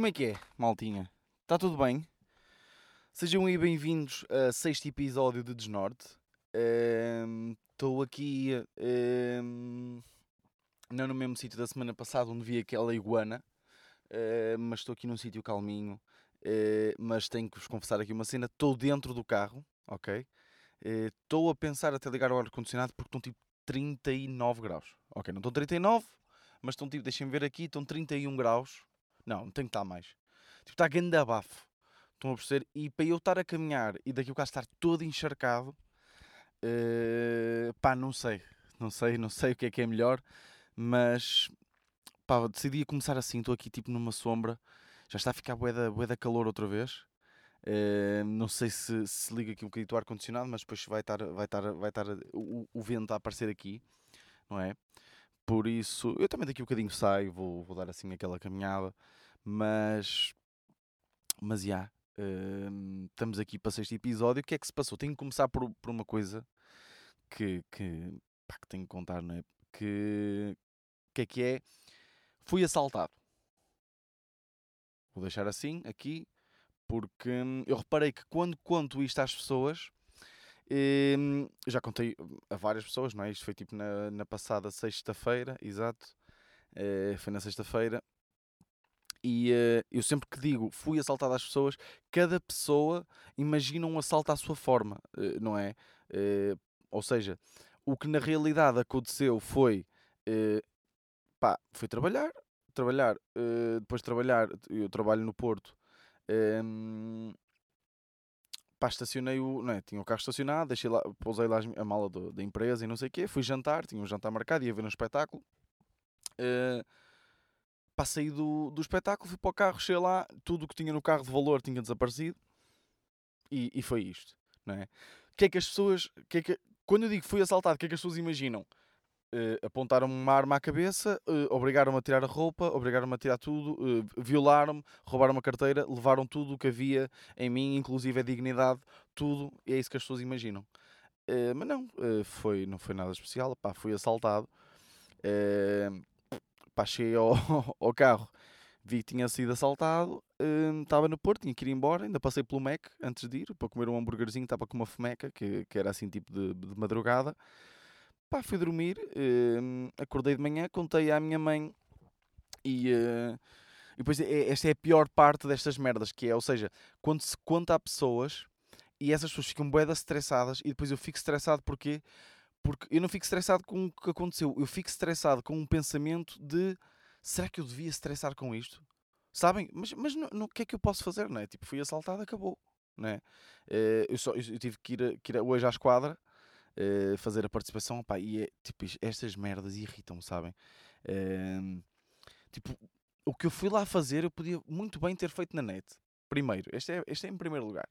Como é que é, maltinha? Está tudo bem? Sejam aí bem-vindos a sexto episódio de Desnorte. Estou aqui ehm, não no mesmo sítio da semana passada onde vi aquela iguana, eh, mas estou aqui num sítio calminho. eh, mas tenho que vos confessar aqui uma cena: estou dentro do carro, ok? Estou a pensar até ligar o ar-condicionado porque estão tipo 39 graus. Ok, não estão 39, mas estão tipo, deixem-me ver aqui, estão 31 graus. Não, não tem que estar mais. Tipo, está grande abafo. Estão a perceber? E para eu estar a caminhar e daqui o carro estar todo encharcado, eh, pá, não sei. Não sei, não sei o que é que é melhor, mas pá, decidi começar assim. Estou aqui tipo numa sombra, já está a ficar bué da, bué da calor outra vez. Eh, não sei se, se liga aqui um bocadinho o ar-condicionado, mas depois vai estar, vai estar, vai estar o, o vento a aparecer aqui, não é? Por isso, eu também daqui um bocadinho saio, vou, vou dar assim aquela caminhada, mas, mas já, hum, estamos aqui para sexto episódio. O que é que se passou? Tenho que começar por, por uma coisa que, que, pá, que tenho que contar, não é? Que, que é que é? Fui assaltado. Vou deixar assim, aqui, porque hum, eu reparei que quando conto isto às pessoas, eu já contei a várias pessoas, não é? Isto foi tipo na, na passada sexta-feira, exato. Eh, foi na sexta-feira. E eh, eu sempre que digo fui assaltado às pessoas, cada pessoa imagina um assalto à sua forma, eh, não é? Ou seja, o que na realidade aconteceu foi, pá, fui trabalhar, trabalhar, depois de trabalhar, eu trabalho no Porto, ehm, pá, estacionei o, não é? Tinha o carro estacionado, deixei lá, pousei lá a mala do- da empresa e não sei o quê, fui jantar, tinha um jantar marcado, ia ver um espetáculo. Eh, pá, do, do espetáculo, fui para o carro, cheguei lá, tudo o que tinha no carro de valor tinha desaparecido e, e foi isto, não é? O que é que as pessoas, que é que, quando eu digo fui assaltado, o que é que as pessoas imaginam? Eh, apontaram-me uma arma à cabeça, eh, obrigaram-me a tirar a roupa, obrigaram-me a tirar tudo, eh, violaram-me, roubaram a carteira, levaram tudo o que havia em mim, inclusive a dignidade, tudo, e é isso que as pessoas imaginam. Mas não, foi, não foi nada especial, pá, fui assaltado. Pá, cheguei ao, ao carro, vi que tinha sido assaltado, estava no Porto, tinha que ir embora, ainda passei pelo Mac antes de ir, para comer um hambúrguerzinho, estava com uma fomeca, que, que era assim tipo de, de madrugada. Pá, fui dormir, hum, acordei de manhã, contei à minha mãe e... eh, e depois, é- esta é a pior parte destas merdas, que é, ou seja, quando se conta a pessoas e essas pessoas ficam bué estressadas e depois eu fico estressado porque porque eu não fico estressado com o que aconteceu, eu fico estressado com um pensamento de será que eu devia estressar com isto? Sabem? Mas, mas no, no- o que é que eu posso fazer, não é? Tipo, fui assaltado, acabou, não é? Eh, eu, só, eu tive que ir, a- que ir a- hoje à esquadra eh, fazer a participação, pá, e é, tipo, estas merdas irritam-me, sabem? Tipo, o que eu fui lá fazer, eu podia muito bem ter feito na net. Primeiro, este é, este é em primeiro lugar.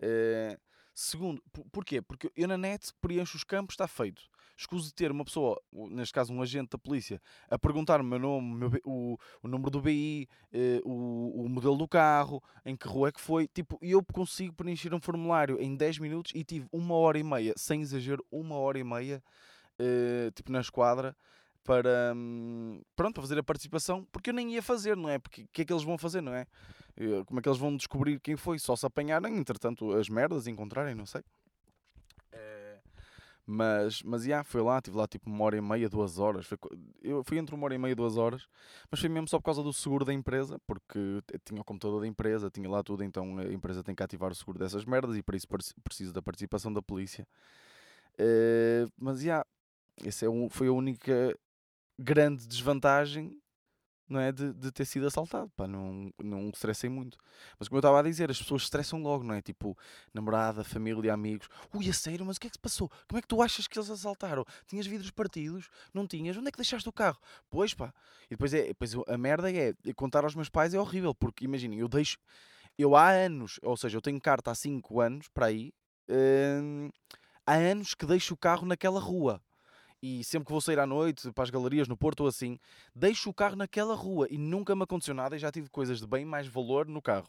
Eh, segundo, por- porquê? Porque eu na net preencho os campos, está feito. Escuso ter uma pessoa, neste caso um agente da polícia, a perguntar o meu nome, o, meu o, o número do BI, eh, o, o modelo do carro, em que rua é que foi. Tipo, eu consigo preencher um formulário em 10 minutos e tive uma hora e meia, sem exagero, uma hora e meia, eh, tipo na esquadra, para, hum, pronto, para fazer a participação, porque eu nem ia fazer, não é? Porque o que é que eles vão fazer, não é? Eh, Como é que eles vão descobrir quem foi? Só se apanharem, entretanto, as merdas, encontrarem, não sei. Mas, mas, já, foi lá, estive lá tipo uma hora e meia, duas horas. Foi, eu fui entre uma hora e meia e duas horas, mas foi mesmo só por causa do seguro da empresa, porque tinha o computador da empresa, tinha lá tudo, então a empresa tem que ativar o seguro dessas merdas e para isso preci- preciso da participação da polícia. Eh, mas, já, essa é um, foi a única grande desvantagem não é? De, de ter sido assaltado, pá, não, não estressei muito. Mas como eu estava a dizer, as pessoas estressam logo, não é? Tipo, namorada, família, amigos. Ui, a sério, mas o que é que se passou? Como é que tu achas que eles assaltaram? Tinhas vidros partidos? Não tinhas? Onde é que deixaste o carro? Pois pá. E depois, é, depois a merda é, contar aos meus pais é horrível, porque imaginem, eu deixo, eu há anos, ou seja, eu tenho carta há 5 anos, para aí, hum, há anos que deixo o carro naquela rua e sempre que vou sair à noite para as galerias no Porto ou assim, deixo o carro naquela rua e nunca me aconteceu nada e já tive coisas de bem mais valor no carro.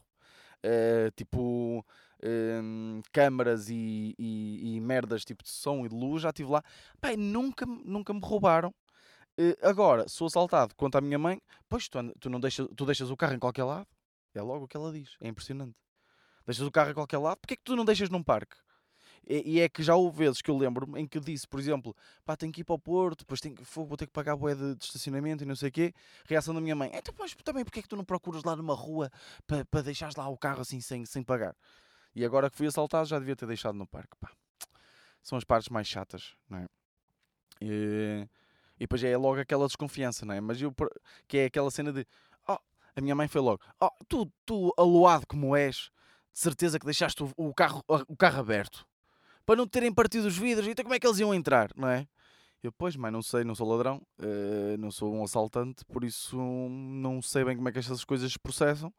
Eh, tipo hum, câmaras e, e- e merdas tipo de som e de luz, já tive lá. E nunca, nunca me roubaram. Eh, agora, sou assaltado quanto à minha mãe, pois tu, tu não deixas, tu deixas o carro em qualquer lado. É logo o que ela diz. É impressionante. Deixas o carro em qualquer lado, porque é que tu não deixas num parque? E, e é que já houve vezes que eu lembro-me em que disse, por exemplo, pá, tenho que ir para o Porto, depois tenho, vou ter que pagar bué de, de estacionamento e não sei o quê. Reação da minha mãe, então, pois, também porque é que tu não procuras lá numa rua para, para deixares lá o carro assim sem, sem pagar? E agora que fui assaltado já devia ter deixado no parque, pá. São as partes mais chatas, não é? E, e depois é logo aquela desconfiança, não é? Mas eu, que é aquela cena de, oh, a minha mãe foi logo, oh, tu, tu aloado como és, de certeza que deixaste o, o carro, o carro aberto para não terem partido os vidros, então como é que eles iam entrar, não é? Eu, pois, mas não sei, não sou ladrão, eh, não sou um assaltante, por isso não sei bem como é que estas coisas se processam.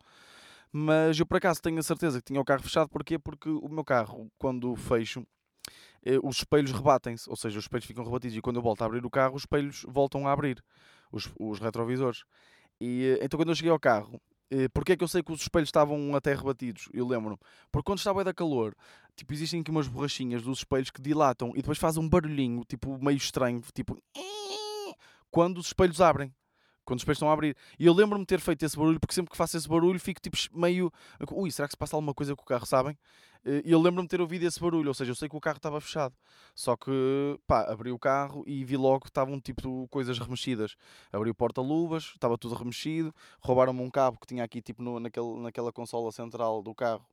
Mas eu, por acaso, tenho a certeza que tinha o carro fechado, porquê? Porque o meu carro, quando fecho, eh, os espelhos rebatem-se, ou seja, os espelhos ficam rebatidos e quando eu volto a abrir o carro, os espelhos voltam a abrir, os, os retrovisores. E eh, então, quando eu cheguei ao carro, porque é que eu sei que os espelhos estavam até rebatidos? Eu lembro-me, porque quando estava da calor, tipo, existem aqui umas borrachinhas dos espelhos que dilatam e depois fazem um barulhinho, tipo, meio estranho, tipo, quando os espelhos abrem. Quando os espelhos estão a abrir. E eu lembro-me de ter feito esse barulho, porque sempre que faço esse barulho fico tipo meio. Ui, será que se passa alguma coisa com o carro, sabem? Eh, E eu lembro-me de ter ouvido esse barulho, ou seja, eu sei que o carro estava fechado. Só que, pá, abri o carro e vi logo que estavam tipo coisas remexidas. Abri o porta-luvas, estava tudo remexido. Roubaram-me um cabo que tinha aqui, tipo, no, naquele, naquela consola central do carro.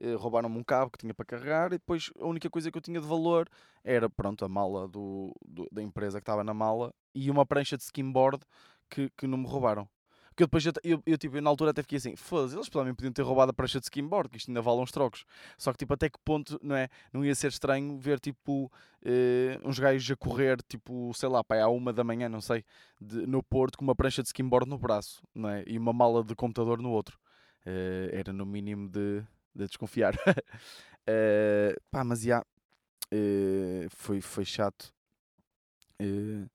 Eh, Roubaram-me um cabo que tinha para carregar e depois a única coisa que eu tinha de valor era, pronto, a mala do, do- da empresa que estava na mala e uma prancha de skimboard que, que não me roubaram. Porque eu depois, eu, eu, eu, tipo, na altura até fiquei assim, foda-se, eles também podiam ter roubado a prancha de skimboard, que isto ainda vale uns trocos. Só que, tipo, até que ponto, não é? Não ia ser estranho ver, tipo, eh, uns gajos a correr, tipo, sei lá, pá, à uma da manhã, não sei, de- no Porto, com uma prancha de skimboard no braço, não é? E uma mala de computador no outro. Eh, era no mínimo de, de desconfiar. Eh, pá, mas já, eh, foi, foi chato. Eh,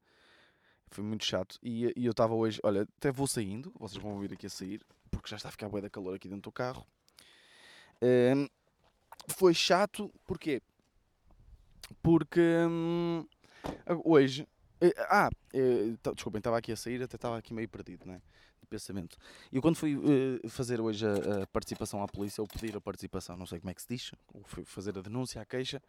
foi muito chato. E, e eu estava hoje, olha, até vou saindo, vocês vão ouvir aqui a sair, porque já está a ficar bué da calor aqui dentro do carro. Ehm, foi chato, porquê? Porque hum, hoje. eh, Ah, tá- desculpem, estava aqui a sair, até estava aqui meio perdido, né? De pensamento. Eu quando fui eh, fazer hoje a, a participação à polícia, ou pedir a participação, não sei como é que se diz, ou fui fazer a denúncia, a queixa,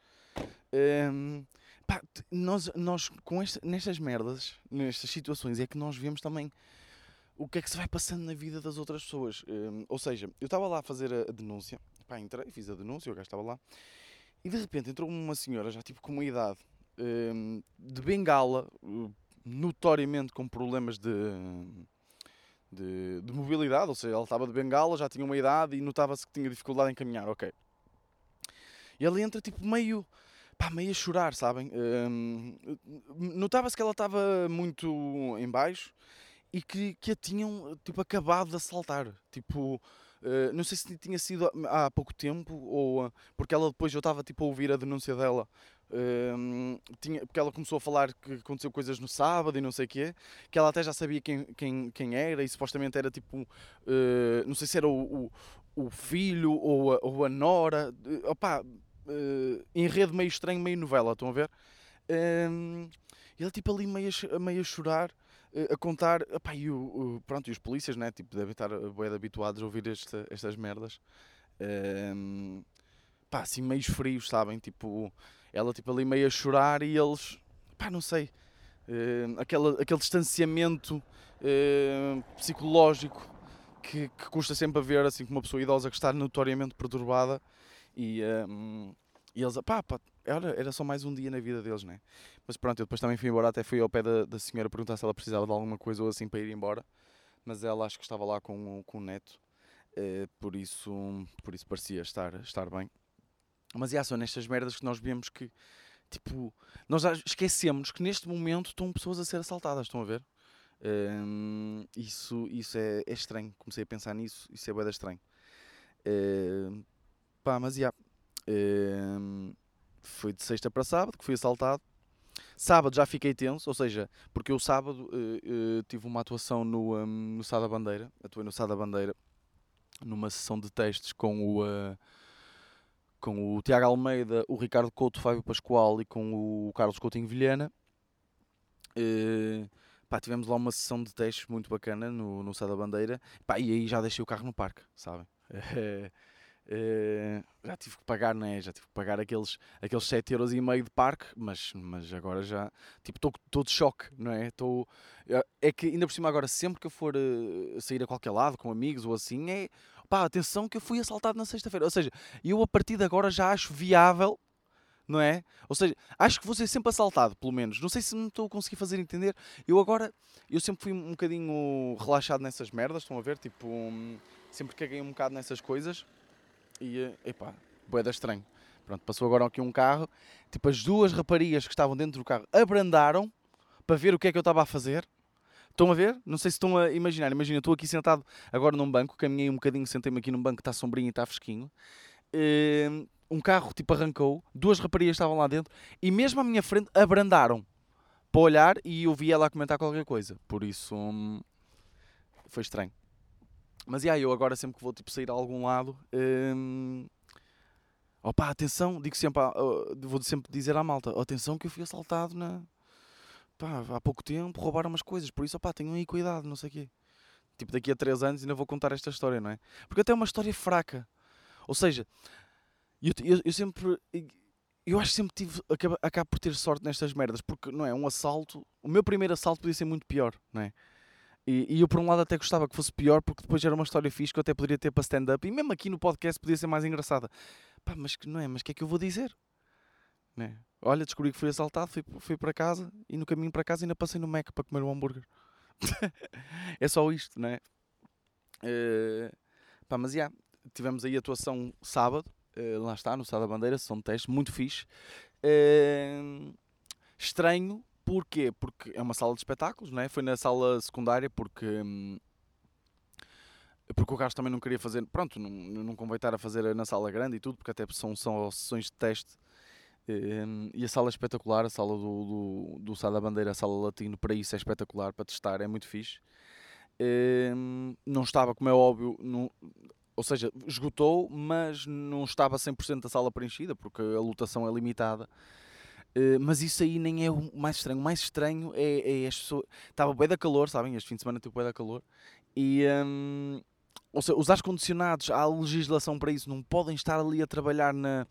hum, pá, t- nós, nós com esta, nestas merdas, nestas situações, é que nós vemos também o que é que se vai passando na vida das outras pessoas. Hum, ou seja, eu estava lá a fazer a, a denúncia, pá, entrei, fiz a denúncia, o gajo estava lá, e de repente entrou uma senhora, já tipo com uma idade, hum, de bengala, uh, notoriamente com problemas de, de, de mobilidade, ou seja, ela estava de bengala, já tinha uma idade e notava-se que tinha dificuldade em caminhar, ok. E ela entra tipo meio, pá, meio a chorar, sabem? Hum, Notava-se que ela estava muito em baixo e que, que a tinham tipo acabado de assaltar. Tipo, eh, não sei se tinha sido há pouco tempo ou ah, porque ela depois eu estava tipo a ouvir a denúncia dela. hum, tinha, porque ela começou a falar que aconteceu coisas no sábado e não sei o quê, que ela até já sabia quem, quem, quem era e supostamente era tipo, eh, não sei se era o, o, o filho ou a, ou a nora, eh, opá, eh, enredo meio estranho, meio novela, estão a ver? Hum, e ele tipo ali meio a, meio a chorar, eh, a contar, opá, e, o, o- pronto, e os polícias, né, tipo, devem estar bem habituados a ouvir esta- estas merdas. Hum, pá, assim meio frios, sabem? Tipo, ela tipo ali meio a chorar e eles, pá, não sei, hum, aquela, aquele distanciamento hum, psicológico que, que custa sempre a ver, assim, com uma pessoa idosa que está notoriamente perturbada e, hum, e eles, pá, pá, era, era só mais um dia na vida deles, né? Mas pronto, eu depois também fui embora, até fui ao pé da, da senhora perguntar se ela precisava de alguma coisa ou assim para ir embora, mas ela acho que estava lá com, com o neto, eh, por, isso, por isso parecia estar, estar bem. Mas já são nestas merdas que nós vemos que, tipo, nós esquecemos que neste momento estão pessoas a ser assaltadas, estão a ver? Hum, isso isso é, é estranho, comecei a pensar nisso, isso é da estranho. Hum, pá, mas já, foi de sexta para sábado que fui assaltado. Sábado já fiquei tenso, ou seja, porque eu sábado eh, eh, tive uma atuação no, hum, no Sá da Bandeira, atuei no Sá da Bandeira, numa sessão de testes com o, eh, com o Tiago Almeida, o Ricardo Couto, o Fábio Pascoal e com o Carlos Coutinho Vilhena. Eh, Pá, tivemos lá uma sessão de testes muito bacana no, no Sá da Bandeira. Pá, e aí já deixei o carro no parque, sabem? Eh, já tive que pagar, né? Já tive que pagar aqueles, aqueles 7 euros e meio de parque, mas, mas agora já, tipo, estou de choque, não é? Tô, é que ainda por cima agora, sempre que eu for uh, sair a qualquer lado com amigos ou assim, é, pá, atenção que eu fui assaltado na sexta-feira. Ou seja, eu a partir de agora já acho viável não é? Ou seja, acho que vou ser sempre assaltado, pelo menos. Não sei se me estou a conseguir fazer entender. Eu agora, eu sempre fui um bocadinho relaxado nessas merdas, estão a ver? Tipo, um, sempre caguei um bocado nessas coisas. E, eh, epá, boeda estranho. Pronto, passou agora aqui um carro. Tipo, as duas raparigas que estavam dentro do carro abrandaram para ver o que é que eu estava a fazer. Estão a ver? Não sei se estão a imaginar. Imagina, estou aqui sentado agora num banco, caminhei um bocadinho, sentei-me aqui num banco que está sombrinho e está fresquinho. Uh, um carro tipo arrancou, duas raparigas estavam lá dentro e mesmo à minha frente abrandaram para olhar e eu vi ela a comentar qualquer coisa. Por isso hum, foi estranho. Mas e aí, eu agora sempre que vou tipo, sair a algum lado, opa, atenção, digo sempre, vou sempre dizer à malta, atenção que eu fui assaltado na, pá, há pouco tempo, roubaram umas coisas, por isso, opá, tenham aí cuidado, não sei o quê. Tipo, daqui a 3 anos ainda vou contar esta história, não é? Porque até é uma história fraca. Ou seja, eu, eu, eu sempre. Eu acho que sempre tive. Acabo, acabo por ter sorte nestas merdas, porque não é? Um assalto. O meu primeiro assalto podia ser muito pior, não é? E, e eu, por um lado, até gostava que fosse pior, porque depois era uma história fixe que eu até poderia ter para stand-up. E mesmo aqui no podcast podia ser mais engraçada. Pá, mas que não é? Mas o que é que eu vou dizer? Né? Olha, descobri que fui assaltado, fui, fui para casa e no caminho para casa ainda passei no Mac para comer um hambúrguer. é só isto, não é? Uh, pá, mas já, yeah, tivemos aí atuação sábado Uh, lá está, no Sá da Bandeira, são testes, muito fixe. Uh, estranho, porquê? Porque é uma sala de espetáculos, não é? Foi na sala secundária porque. Um, porque o Carlos também não queria fazer, pronto, não, não convém estar a fazer na sala grande e tudo, porque até são, são sessões de teste. Um, e a sala é espetacular, a sala do, do, do Sá da Bandeira, a sala latino, para isso é espetacular, para testar, é muito fixe. Um, não estava, como é óbvio, ou seja, esgotou, mas não estava 100% da sala preenchida, porque a lotação é limitada. Uh, mas isso aí nem é o mais estranho. O mais estranho é, é as pessoas. Estava da calor, sabem? Este fim de semana teve bem da calor. E. Um, ou seja, os ar-condicionados, há legislação para isso, não podem estar ali a trabalhar na,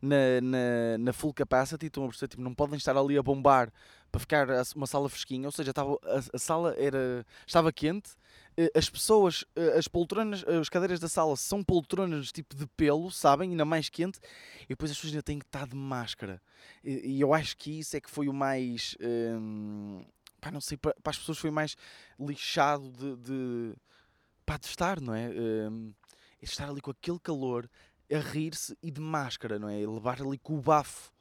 na, na, na full capacity, estão a perceber? Tipo, não podem estar ali a bombar para ficar uma sala fresquinha, ou seja, estava, a, a sala era, estava quente eh, as pessoas, eh, as poltronas, eh, as cadeiras da sala são poltronas tipo de pelo, sabem? Ainda mais quente. E depois as pessoas ainda têm que estar de máscara. E, eu acho que isso é que foi o mais. Hum, pá, não sei, para, as pessoas foi mais lixado de, de, pá, de estar, não é? Hum, estar ali com aquele calor, a rir-se e de máscara, não é? Levar ali com o bafo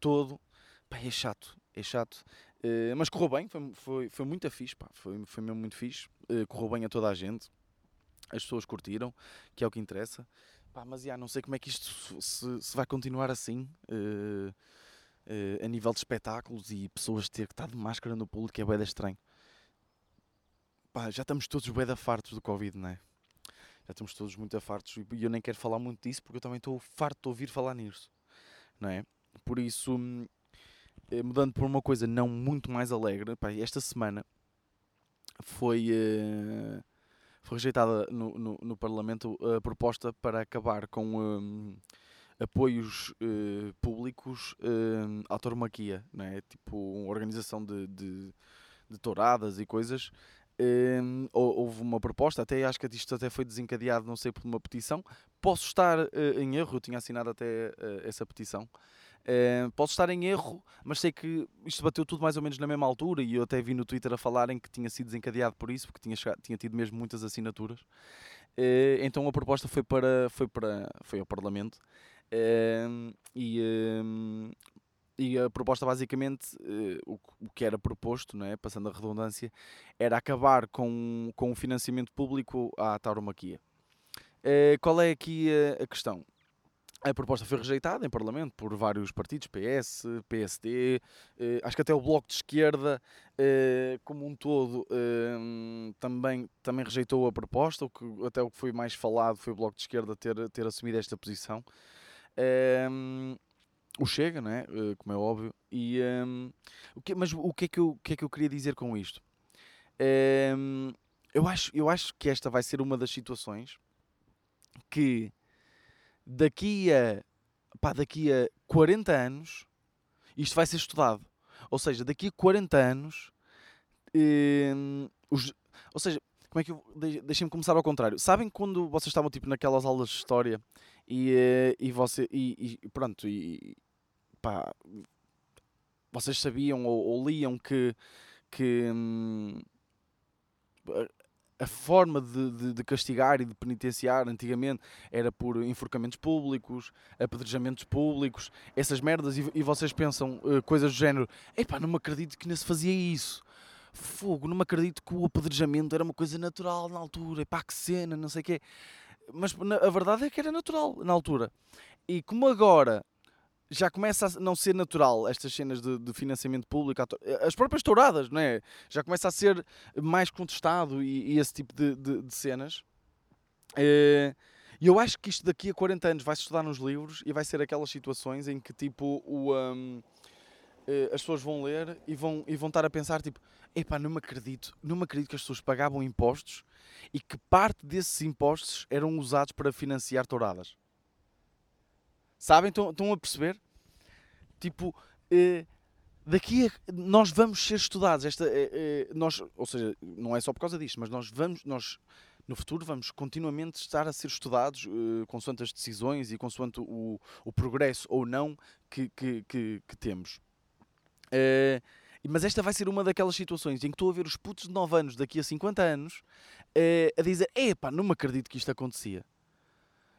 todo. Pá, é chato, é chato. Uh, mas correu bem, foi, foi, foi muito fixe, pá, foi, foi mesmo muito fixe. Uh, correu bem a toda a gente, as pessoas curtiram, que é o que interessa. Pá, mas já, não sei como é que isto se, se vai continuar assim, uh, a nível de espetáculos e pessoas ter que estar de máscara no público, é bem estranho. Pá, já estamos todos bem fartos do Covid, não é? Já estamos todos muito fartos e eu nem quero falar muito disso porque eu também estou farto de ouvir falar nisso, não é? Por isso hum, mudando por uma coisa não muito mais alegre, pá, esta semana foi, uh, foi rejeitada no, no, no, Parlamento a proposta para acabar com um, apoios uh, públicos uh, à tauromaquia, né? tipo uma organização de, de, de touradas e coisas. Um, houve uma proposta, até acho que isto até foi desencadeado, não sei, por uma petição. Posso estar em erro, eu tinha assinado até essa petição. Uh, posso estar em erro, mas sei que isto bateu tudo mais ou menos na mesma altura e eu até vi no Twitter a falarem que tinha sido desencadeado por isso, porque tinha, chegado, tinha tido mesmo muitas assinaturas. Uh, então a proposta foi, para, foi, para, foi ao Parlamento uh, e, e a proposta basicamente, o, o que era proposto, não é? passando a redundância, era acabar com, com o financiamento público à tauromaquia. qual é aqui a, a questão? A proposta foi rejeitada em Parlamento por vários partidos, PS, PSD, eh, acho que até o Bloco de Esquerda, eh, como um todo, eh, também, também rejeitou a proposta, o que, até o que foi mais falado foi o Bloco de Esquerda ter, ter assumido esta posição. o Chega, não é? Uh, como é óbvio. E, um, o que, mas o que, é que eu, o que é que eu queria dizer com isto? Eu, acho, eu acho que esta vai ser uma das situações que daqui a, pá, daqui a 40 anos isto vai ser estudado. Ou seja, daqui a 40 anos, um, os, ou seja, como é que eu. Deixem-me começar ao contrário. Sabem quando vocês estavam tipo naquelas aulas de história e, eh, e você. E, e pronto, e pá. Vocês sabiam ou, ou liam que. que hum, a forma de, de, de, castigar e de penitenciar antigamente era por enforcamentos públicos, apedrejamentos públicos, essas merdas, e, e vocês pensam uh, coisas do género: epá, não me acredito que não se fazia isso fogo, não me acredito que o apedrejamento era uma coisa natural na altura, pá, que cena, não sei o quê. Mas a verdade é que era natural na altura. E como agora já começa a não ser natural estas cenas de, de, financiamento público, as próprias touradas, não é? Já começa a ser mais contestado e, e esse tipo de, de, de cenas. Eh, e eu acho que isto daqui a 40 anos vai se estudar nos livros e vai ser aquelas situações em que tipo o. Um, eh, as pessoas vão ler e vão, e vão estar a pensar tipo, epá, não me acredito, não me acredito que as pessoas pagavam impostos e que parte desses impostos eram usados para financiar touradas. Sabem? Estão a perceber? Tipo, eh, daqui a, nós vamos ser estudados. Esta, eh, eh, nós, ou seja, não é só por causa disto, mas nós vamos, nós no futuro vamos continuamente estar a ser estudados uh, consoante as decisões e consoante o, o progresso ou não que, que, que, que temos. Uh, mas esta vai ser uma daquelas situações em que estou a ver os putos de 9 anos daqui a 50 anos uh, a dizer: Epá, não me acredito que isto acontecia.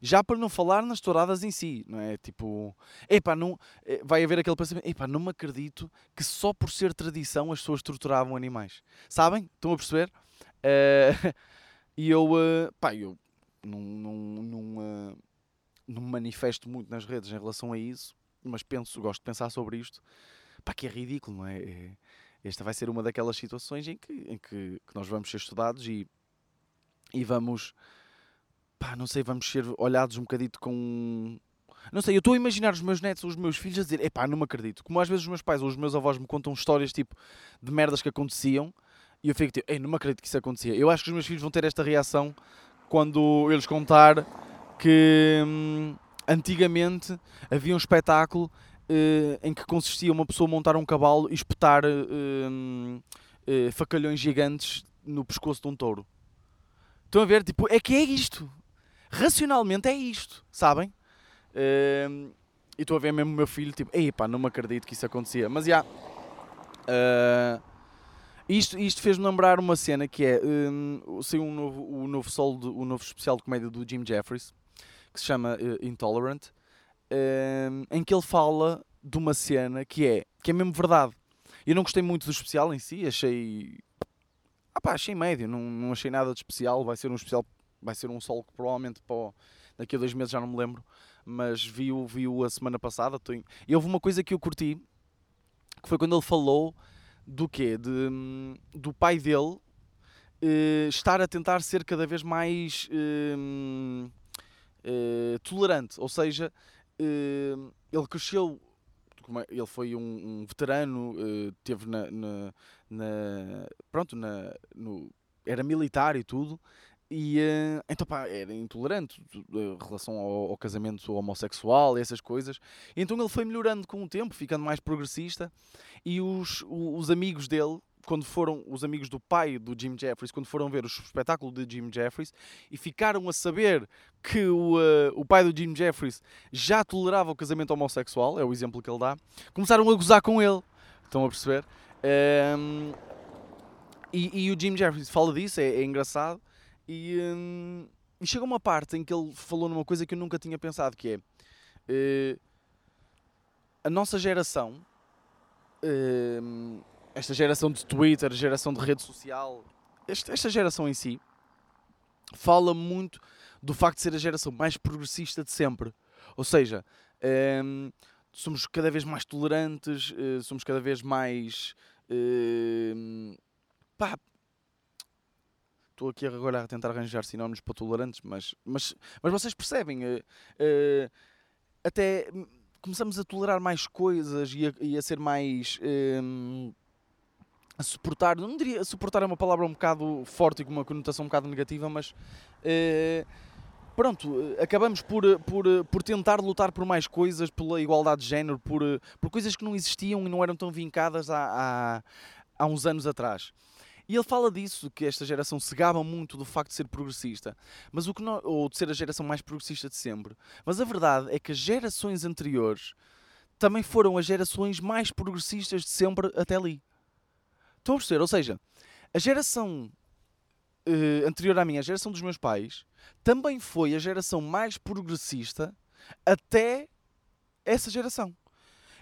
Já para não falar nas touradas em si, não é? Tipo, epá, não, eh, vai haver aquele pensamento: epá, não me acredito que só por ser tradição as pessoas torturavam animais. Sabem? Estão a perceber? Uh, e eu, uh, pá, eu não, não, não, uh, me manifesto muito nas redes em relação a isso, mas penso, gosto de pensar sobre isto pá, que é ridículo, não é? é? Esta vai ser uma daquelas situações em que, em que, que nós vamos ser estudados e, e vamos, pá, não sei, vamos ser olhados um bocadito com. Não sei, eu estou a imaginar os meus netos, os meus filhos a dizer, epá, não me acredito. Como às vezes os meus pais ou os meus avós me contam histórias tipo de merdas que aconteciam e eu fico tipo, ei, não me acredito que isso acontecia. Eu acho que os meus filhos vão ter esta reação quando eles contar que hum, antigamente havia um espetáculo uh, em que consistia uma pessoa montar um cavalo e espetar uh, uh, facalhões gigantes no pescoço de um touro. Estão a ver? Tipo, é que é isto. Racionalmente é isto, sabem? e estou a ver mesmo o meu filho, tipo, ei pá, não me acredito que isso acontecia. Mas já. Yeah, isto, isto fez-me lembrar uma cena que é um, saiu um novo, o novo solo, de, o novo especial de comédia do Jim Jeffries que se chama uh, Intolerant um, em que ele fala de uma cena que é, que é mesmo verdade. Eu não gostei muito do especial em si, achei. Ah pá, achei médio, não, não achei nada de especial. Vai ser um especial, vai ser um solo que provavelmente para daqui a dois meses já não me lembro, mas vi-o vi a semana passada. Em... E houve uma coisa que eu curti, que foi quando ele falou do quê? De, do pai dele uh, estar a tentar ser cada vez mais uh, uh, tolerante, ou seja, uh, ele cresceu, é, ele foi um, um veterano, uh, teve na, na, na, pronto, na, no, era militar e tudo, e uh, então pá, era intolerante em relação ao, ao, casamento homossexual essas coisas. Então ele foi melhorando com o tempo, ficando mais progressista. E os, os amigos dele, quando foram os amigos do pai do Jim Jeffries, quando foram ver o espetáculo de Jim Jeffries e ficaram a saber que o, uh, o pai do Jim Jeffries já tolerava o casamento homossexual, é o exemplo que ele dá, começaram a gozar com ele. Estão a perceber? Um, ehm, e, e, o Jim Jeffries fala disso, é, é engraçado. E, um, e chega uma parte em que ele falou numa coisa que eu nunca tinha pensado, que é uh, a nossa geração. Uh, esta geração de Twitter, geração de rede social, esta, geração em si, fala muito do facto de ser a geração mais progressista de sempre. Ou seja, um, somos cada vez mais tolerantes, uh, somos cada vez mais. Uh, pá, estou aqui agora a tentar arranjar sinónimos para tolerantes, mas, mas, mas vocês percebem, uh, uh, até começamos a tolerar mais coisas e a, e a ser mais. hum, a suportar, não diria suportar é uma palavra um bocado forte e com uma conotação um bocado negativa, mas eh, pronto, acabamos por, por, por tentar lutar por mais coisas, pela igualdade de género, por, por coisas que não existiam e não eram tão vincadas há, há, há uns anos atrás. E ele fala disso, que esta geração se gaba muito do facto de ser progressista, mas o que não, ou de ser a geração mais progressista de sempre. Mas a verdade é que as gerações anteriores também foram as gerações mais progressistas de sempre até ali. Estão a perceber? Ou seja, a geração eh, anterior à minha, a geração dos meus pais, também foi a geração mais progressista até essa geração.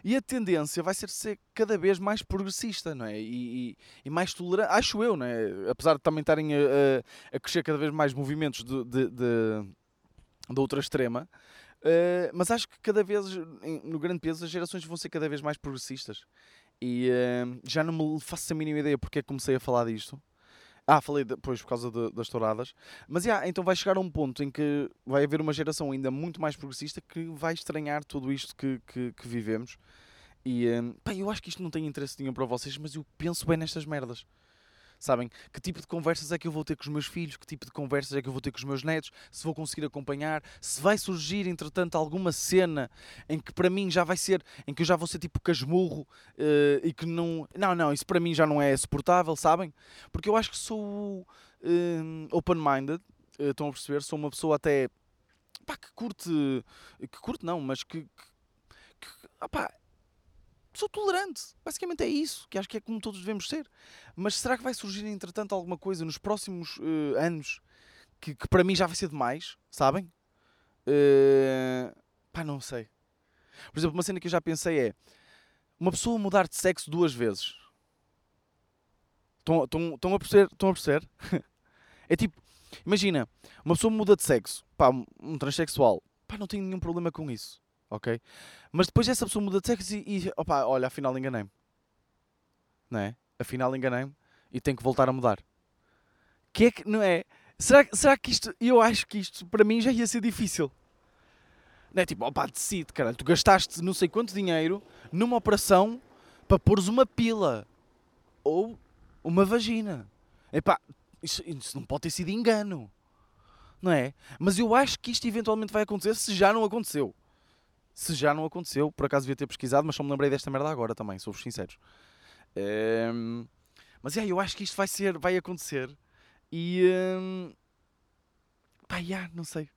E a tendência vai ser ser cada vez mais progressista, não é? E, e- e mais tolerante, acho eu, não é? Apesar de também estarem a, a- a crescer cada vez mais movimentos de, de, de- da outra extrema, eh, mas acho que cada vez, no grande peso, as gerações vão ser cada vez mais progressistas. E eh, já não me faço a mínima ideia porque é que comecei a falar disto. Ah, falei depois por causa de- das touradas. Mas já, então vai chegar um ponto em que vai haver uma geração ainda muito mais progressista que vai estranhar tudo isto que, que, que vivemos. E hum, pá, eu acho que isto não tem interesse nenhum para vocês, mas eu penso bem nestas merdas. Sabem? Que tipo de conversas é que eu vou ter com os meus filhos? Que tipo de conversas é que eu vou ter com os meus netos? Se vou conseguir acompanhar? Se vai surgir, entretanto, alguma cena em que para mim já vai ser, em que eu já vou ser tipo casmurro eh, e que não. Não, não, isso para mim já não é suportável, sabem? Porque eu acho que sou hum, open-minded, eh, estão a perceber? Sou uma pessoa até. pá, que curte. que curte não, mas que. que, que opá, sou tolerante. Basicamente é isso, que acho que é como todos devemos ser. Mas será que vai surgir, entretanto, alguma coisa nos próximos eh, anos que, que para mim já vai ser demais? Sabem? Eh, pá, não sei. Por exemplo, uma cena que eu já pensei é uma pessoa mudar de sexo duas vezes. Estão, estão, estão a perceber? Estão a perceber? é tipo, imagina, uma pessoa muda de sexo, pá, um transexual, pá, não tenho nenhum problema com isso, ok? Mas depois essa pessoa muda de sexo e, e opá, olha, afinal enganei-me. Não é? Afinal enganei-me e tenho que voltar a mudar. Que é que, não é? Será, que- será que isto, eu acho que isto para mim já ia ser difícil. Não é tipo, opá, decide, caralho, tu gastaste não sei quanto dinheiro numa operação para pôres uma pila ou uma vagina. Epá, isso, isso não pode ter sido engano. Não é? Mas eu acho que isto eventualmente vai acontecer se já não aconteceu. Se já não aconteceu, por acaso devia ter pesquisado, mas só me lembrei desta merda agora também, sou-vos sinceros. Ehm, mas é, eu acho que isto vai ser, vai acontecer. E ehm, pá, não sei.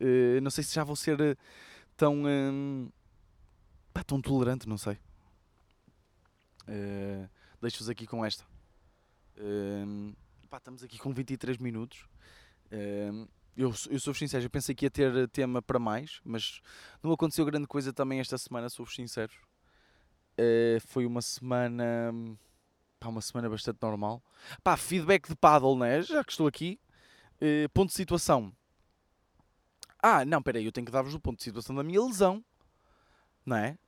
Eh, não sei se já vou ser eh, tão ehm, pá, tão tolerante, não sei. Eh, Deixo-vos aqui com esta. Ehm, pá, estamos aqui com 23 minutos. Eu, sou- eu sou sincero, eu pensei que ia ter eh, tema para mais, mas não aconteceu grande coisa também esta semana, sou-vos sincero. Eh, foi uma semana. Pá, uma semana bastante normal. Pá, feedback de paddle, né? Já que estou aqui. Eh, ponto de situação. Ah, não, peraí, eu tenho que dar-vos o ponto de situação da minha lesão. Não é?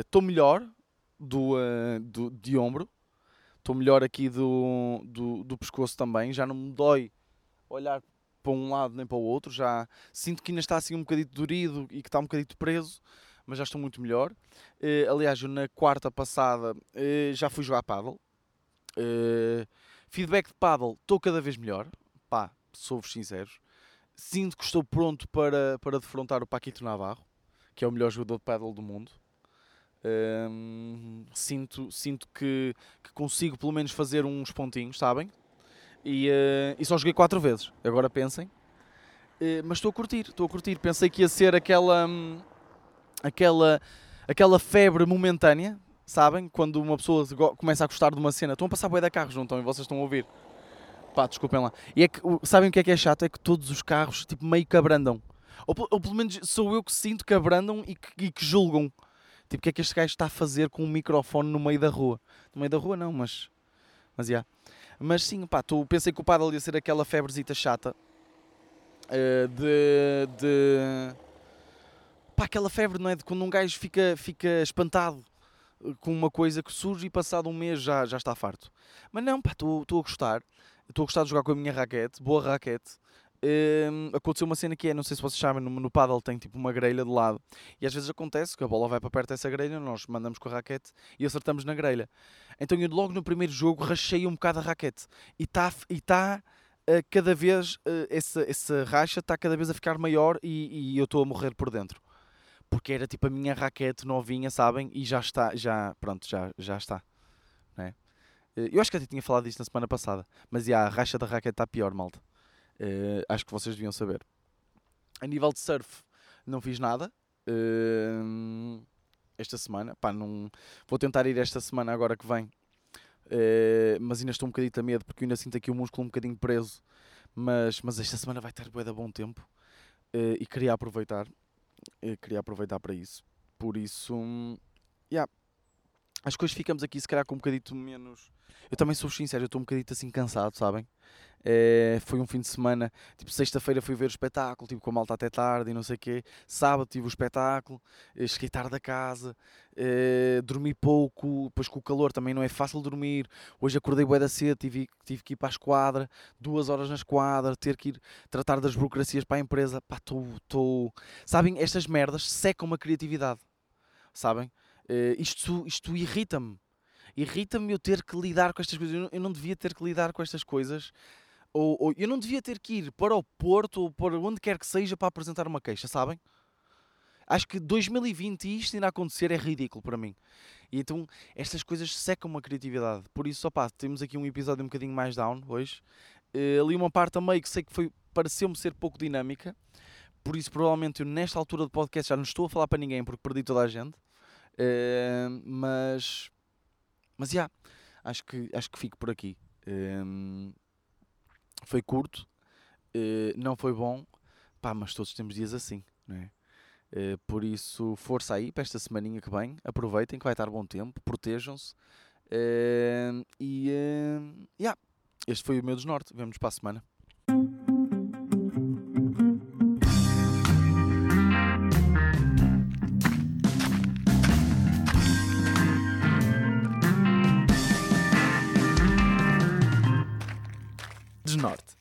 Estou melhor do, do, de ombro. Estou melhor aqui do, do, do pescoço também. Já não me dói olhar para um lado nem para o outro. Já sinto que ainda está assim um bocadito dorido e que está um bocadito preso. Mas já estou muito melhor. Eh, aliás, na quarta passada eh, já fui jogar paddle. Eh, feedback de paddle, estou cada vez melhor. Pá, sou-vos sinceros. Sinto que estou pronto para, para defrontar o Paquito Navarro, que é o melhor jogador de paddle do mundo. Ehm, sinto sinto que, que consigo pelo menos fazer uns pontinhos, sabem? E, eh, e só joguei quatro vezes. Agora pensem. Eh, mas estou a curtir, estou a curtir. Pensei que ia ser aquela. hum, aquela. aquela febre momentânea, sabem? Quando uma pessoa começa a gostar de uma cena. Estão a passar bué da carros, não estão? E vocês estão a ouvir. Pá, desculpem lá. E é que, sabem o que é que é chato? É que todos os carros, tipo, meio que abrandam. Ou, ou pelo menos sou eu que sinto que abrandam e que, e que julgam. Tipo, o que é que este gajo está a fazer com um microfone no meio da rua? No meio da rua não, mas... Mas, já. Mas sim, pá, tu, pensei que o paddle ia ser aquela febrezita chata. eh, de... de... Pá, aquela febre, não é? De quando um gajo fica, fica espantado eh, com uma coisa que surge e passado um mês já, já está farto. Mas não, pá, estou a gostar. Estou a gostar de jogar com a minha raquete, boa raquete. Hum, aconteceu uma cena que é, não sei se vocês sabem, no, no paddle tem tipo uma grelha de lado. E às vezes acontece que a bola vai para perto dessa grelha, nós mandamos com a raquete e acertamos na grelha. Então eu logo no primeiro jogo rachei um bocado a raquete. E está e tá, uh, cada vez, uh, essa, essa racha está cada vez a ficar maior e, e eu estou a morrer por dentro. Porque era tipo a minha raquete novinha, sabem? E já está, já, pronto, já, já está. Né? Eu acho que até tinha falado disto na semana passada. Mas já, a racha da raquete está pior, malta. Uh, acho que vocês deviam saber. A nível de surf, não fiz nada. Uh, esta semana. Pá, não... Vou tentar ir esta semana agora que vem. Uh, mas ainda estou um bocadinho a medo porque ainda sinto aqui o músculo um bocadinho preso. Mas, mas esta semana vai ter bué bom tempo. E queria aproveitar. Queria aproveitar para isso. Por isso, um, yeah. As coisas ficamos aqui se calhar com um bocadito menos. Eu também sou sincero, eu estou um bocadito assim cansado, sabem? É, foi um fim de semana, tipo, sexta-feira fui ver o espetáculo, tipo, com a malta até tarde e não sei o quê. Sábado tive o espetáculo, eh, cheguei tarde a casa, é, dormi pouco, depois com o calor também não é fácil dormir. Hoje acordei bué da cedo, tive, tive que ir para a esquadra, duas horas na esquadra, ter que ir tratar das burocracias para a empresa. Pá, estou... Sabem, estas merdas secam a criatividade, sabem? É, isto isto irrita-me. Irrita-me eu ter que lidar com estas coisas. Eu não devia ter que lidar com estas coisas ou, ou, eu não devia ter que ir para o Porto ou para onde quer que seja para apresentar uma queixa, sabem? Acho que 2020 e isto ainda acontecer é ridículo para mim. E então estas coisas secam uma criatividade. Por isso, opá, temos aqui um episódio um bocadinho mais down hoje. Uh, ali uma parte a meio que sei que foi pareceu-me ser pouco dinâmica. Por isso, provavelmente, eu nesta altura do podcast já não estou a falar para ninguém porque perdi toda a gente. Uh, mas, mas já, yeah, acho que, acho que fico por aqui. Uh, foi curto, uh, não foi bom, pá, mas todos temos dias assim, não é? Uh, por isso, força aí para esta semaninha que vem, aproveitem que vai estar bom tempo, protejam-se uh, e uh, yeah, este foi o meu desnorte. Vemo-nos para a semana. Desnorte.